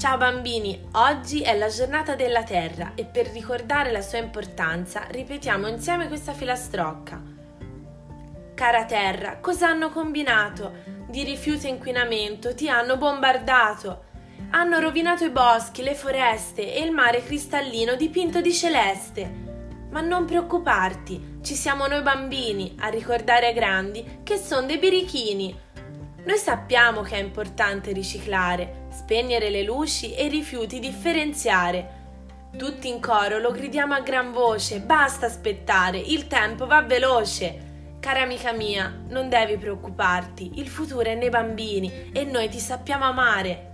Ciao bambini, oggi è la giornata della Terra e per ricordare la sua importanza ripetiamo insieme questa filastrocca. Cara Terra, cosa hanno combinato? Di rifiuto e inquinamento ti hanno bombardato. Hanno rovinato i boschi, le foreste e il mare cristallino dipinto di celeste. Ma non preoccuparti, ci siamo noi bambini a ricordare ai grandi che sono dei birichini noi sappiamo che è importante riciclare, spegnere le luci e i rifiuti differenziare. Tutti in coro lo gridiamo a gran voce, basta aspettare, il tempo va veloce. Cara amica mia, non devi preoccuparti, il futuro è nei bambini e noi ti sappiamo amare.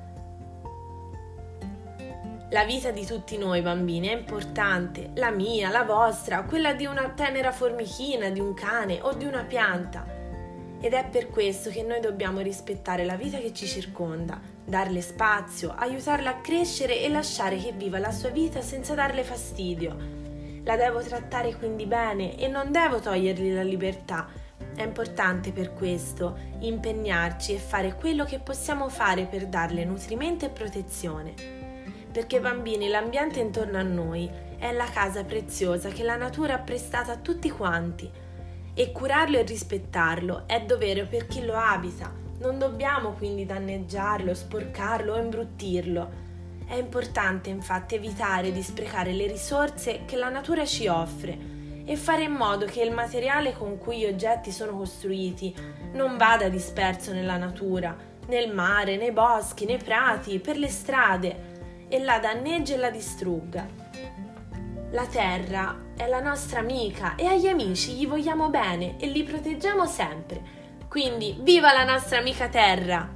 La vita di tutti noi bambini è importante, la mia, la vostra, quella di una tenera formichina, di un cane o di una pianta. Ed è per questo che noi dobbiamo rispettare la vita che ci circonda, darle spazio, aiutarla a crescere e lasciare che viva la sua vita senza darle fastidio. La devo trattare quindi bene e non devo togliergli la libertà. È importante per questo impegnarci e fare quello che possiamo fare per darle nutrimento e protezione. Perché bambini, l'ambiente intorno a noi è la casa preziosa che la natura ha prestata a tutti quanti e curarlo e rispettarlo è dovere per chi lo abita. Non dobbiamo quindi danneggiarlo, sporcarlo o imbruttirlo. È importante infatti evitare di sprecare le risorse che la natura ci offre e fare in modo che il materiale con cui gli oggetti sono costruiti non vada disperso nella natura, nel mare, nei boschi, nei prati, per le strade e la danneggi e la distrugga. La terra è la nostra amica e agli amici gli vogliamo bene e li proteggiamo sempre. Quindi viva la nostra amica terra!